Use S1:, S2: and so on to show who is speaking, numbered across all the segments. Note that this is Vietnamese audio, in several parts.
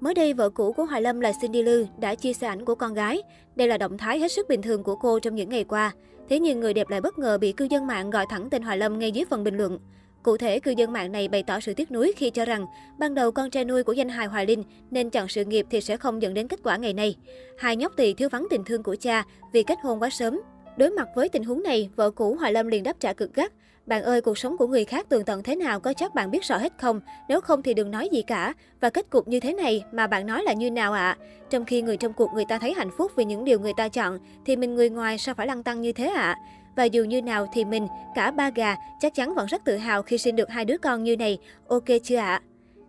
S1: Mới đây, vợ cũ của Hoài Lâm là Cindy Lư đã chia sẻ ảnh của con gái. Đây là động thái hết sức bình thường của cô trong những ngày qua. Thế nhưng người đẹp lại bất ngờ bị cư dân mạng gọi thẳng tên Hoài Lâm ngay dưới phần bình luận. Cụ thể, cư dân mạng này bày tỏ sự tiếc nuối khi cho rằng ban đầu con trai nuôi của danh hài Hoài Linh nên chọn sự nghiệp thì sẽ không dẫn đến kết quả ngày nay. Hai nhóc tỳ thiếu vắng tình thương của cha vì kết hôn quá sớm. Đối mặt với tình huống này, vợ cũ Hoài Lâm liền đáp trả cực gắt. Bạn ơi, cuộc sống của người khác tường tận thế nào có chắc bạn biết rõ hết không? Nếu không thì đừng nói gì cả. Và kết cục như thế này mà bạn nói là như nào ạ? À? Trong khi người trong cuộc người ta thấy hạnh phúc vì những điều người ta chọn, thì mình người ngoài sao phải lăng tăng như thế ạ? À? Và dù như nào thì mình, cả ba gà, chắc chắn vẫn rất tự hào khi sinh được hai đứa con như này. Ok chưa ạ? À?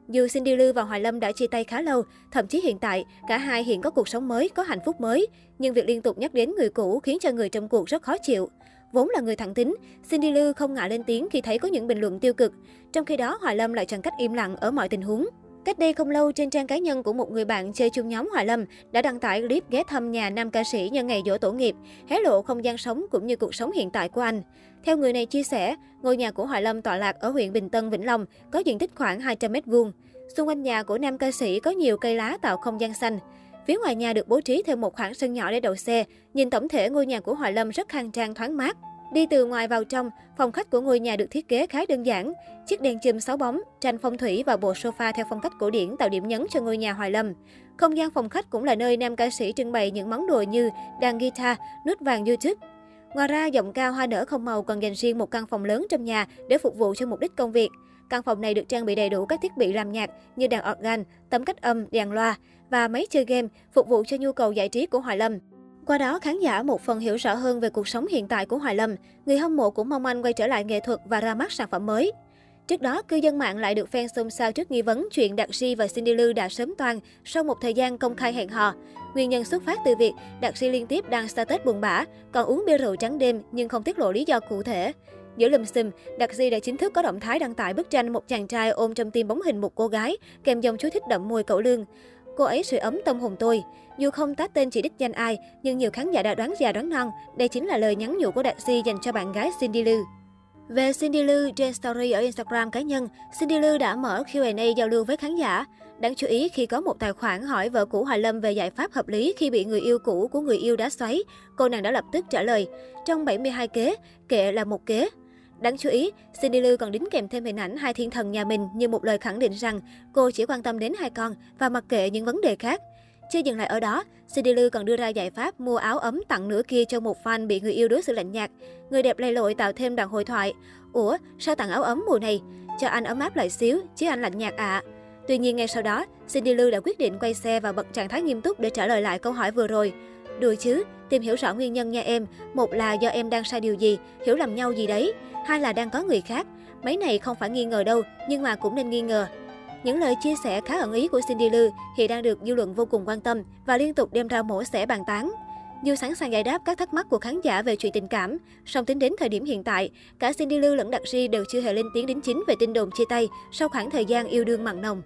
S1: Dù Cindy Lư và Hoài Lâm đã chia tay khá lâu, thậm chí hiện tại, cả hai hiện có cuộc sống mới, có hạnh phúc mới. Nhưng việc liên tục nhắc đến người cũ khiến cho người trong cuộc rất khó chịu. Vốn là người thẳng tính, Cindy Lư không ngại lên tiếng khi thấy có những bình luận tiêu cực. Trong khi đó, Hoài Lâm lại chẳng cách im lặng ở mọi tình huống. Cách đây không lâu, trên trang cá nhân của một người bạn chơi chung nhóm Hòa Lâm đã đăng tải clip ghé thăm nhà nam ca sĩ nhân ngày dỗ tổ nghiệp, hé lộ không gian sống cũng như cuộc sống hiện tại của anh. Theo người này chia sẻ, ngôi nhà của Hòa Lâm tọa lạc ở huyện Bình Tân, Vĩnh Long, có diện tích khoảng 200 m2. Xung quanh nhà của nam ca sĩ có nhiều cây lá tạo không gian xanh. Phía ngoài nhà được bố trí thêm một khoảng sân nhỏ để đậu xe. Nhìn tổng thể ngôi nhà của Hòa Lâm rất khang trang thoáng mát. Đi từ ngoài vào trong, phòng khách của ngôi nhà được thiết kế khá đơn giản. Chiếc đèn chùm 6 bóng, tranh phong thủy và bộ sofa theo phong cách cổ điển tạo điểm nhấn cho ngôi nhà Hoài Lâm. Không gian phòng khách cũng là nơi nam ca sĩ trưng bày những món đồ như đàn guitar, nút vàng YouTube. Ngoài ra, giọng ca hoa nở không màu còn dành riêng một căn phòng lớn trong nhà để phục vụ cho mục đích công việc. Căn phòng này được trang bị đầy đủ các thiết bị làm nhạc như đàn organ, tấm cách âm, đèn loa và máy chơi game phục vụ cho nhu cầu giải trí của Hoài Lâm. Qua đó, khán giả một phần hiểu rõ hơn về cuộc sống hiện tại của Hoài Lâm. Người hâm mộ cũng mong anh quay trở lại nghệ thuật và ra mắt sản phẩm mới. Trước đó, cư dân mạng lại được fan xôn xao trước nghi vấn chuyện Đạt Di và Cindy Lư đã sớm toan sau một thời gian công khai hẹn hò. Nguyên nhân xuất phát từ việc Đạt Di liên tiếp đăng status buồn bã, còn uống bia rượu trắng đêm nhưng không tiết lộ lý do cụ thể. Giữa lùm xùm, Đạt Di đã chính thức có động thái đăng tải bức tranh một chàng trai ôm trong tim bóng hình một cô gái, kèm dòng chú thích đậm mùi cậu lương. Cô ấy sưởi ấm tâm hồn tôi. Dù không tá tên chỉ đích danh ai, nhưng nhiều khán giả đã đoán già đoán non. Đây chính là lời nhắn nhủ của Đạt si dành cho bạn gái Cindy Lư. Về Cindy Lư, trên story ở Instagram cá nhân, Cindy Lư đã mở Q&A giao lưu với khán giả. Đáng chú ý khi có một tài khoản hỏi vợ cũ Hoài Lâm về giải pháp hợp lý khi bị người yêu cũ của người yêu đá xoáy, cô nàng đã lập tức trả lời, trong 72 kế, kệ là một kế. Đáng chú ý, Cindy Lou còn đính kèm thêm hình ảnh hai thiên thần nhà mình như một lời khẳng định rằng cô chỉ quan tâm đến hai con và mặc kệ những vấn đề khác. Chưa dừng lại ở đó, Cindy Lou còn đưa ra giải pháp mua áo ấm tặng nửa kia cho một fan bị người yêu đối xử lạnh nhạt. Người đẹp lầy lội tạo thêm đoạn hội thoại. Ủa, sao tặng áo ấm mùa này? Cho anh ấm áp lại xíu, chứ anh lạnh nhạt ạ. À. Tuy nhiên ngay sau đó, Cindy Lou đã quyết định quay xe và bật trạng thái nghiêm túc để trả lời lại câu hỏi vừa rồi. Đùa chứ, tìm hiểu rõ nguyên nhân nha em. Một là do em đang sai điều gì, hiểu lầm nhau gì đấy. Hai là đang có người khác. Mấy này không phải nghi ngờ đâu, nhưng mà cũng nên nghi ngờ. Những lời chia sẻ khá ẩn ý của Cindy Lư hiện đang được dư luận vô cùng quan tâm và liên tục đem ra mổ xẻ bàn tán. Dù sẵn sàng giải đáp các thắc mắc của khán giả về chuyện tình cảm, song tính đến thời điểm hiện tại, cả Cindy Lư lẫn Đặc Ri đều chưa hề lên tiếng đính chính về tin đồn chia tay sau khoảng thời gian yêu đương mặn nồng.